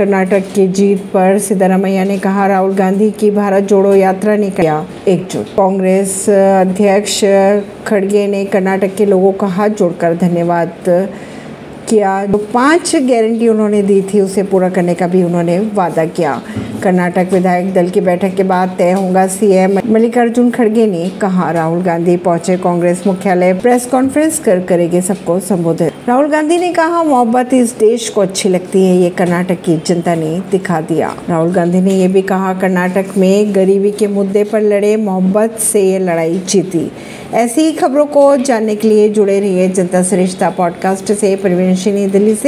कर्नाटक की जीत पर सिद्धारामैया ने कहा, राहुल गांधी की भारत जोड़ो यात्रा ने किया एकजुट। कांग्रेस अध्यक्ष खड़गे ने कर्नाटक के लोगों का हाथ जोड़कर धन्यवाद किया। जो पाँच गारंटी उन्होंने दी थी, उसे पूरा करने का भी उन्होंने वादा किया। कर्नाटक विधायक दल की बैठक के बाद तय होगा सीएम मल्लिकार्जुन खड़गे ने कहा। राहुल गांधी पहुँचे कांग्रेस मुख्यालय, प्रेस कॉन्फ्रेंस कर करेंगे सबको संबोधित। राहुल गांधी ने कहा, मोहब्बत इस देश को अच्छी लगती है, ये कर्नाटक की जनता ने दिखा दिया। राहुल गांधी ने यह भी कहा, कर्नाटक में गरीबी के मुद्दे पर लड़े, मोहब्बत से ये लड़ाई जीती। ऐसी ही खबरों को जानने के लिए जुड़े रहिए जनता सरिश्ता पॉडकास्ट से। परवीन दिल्ली से।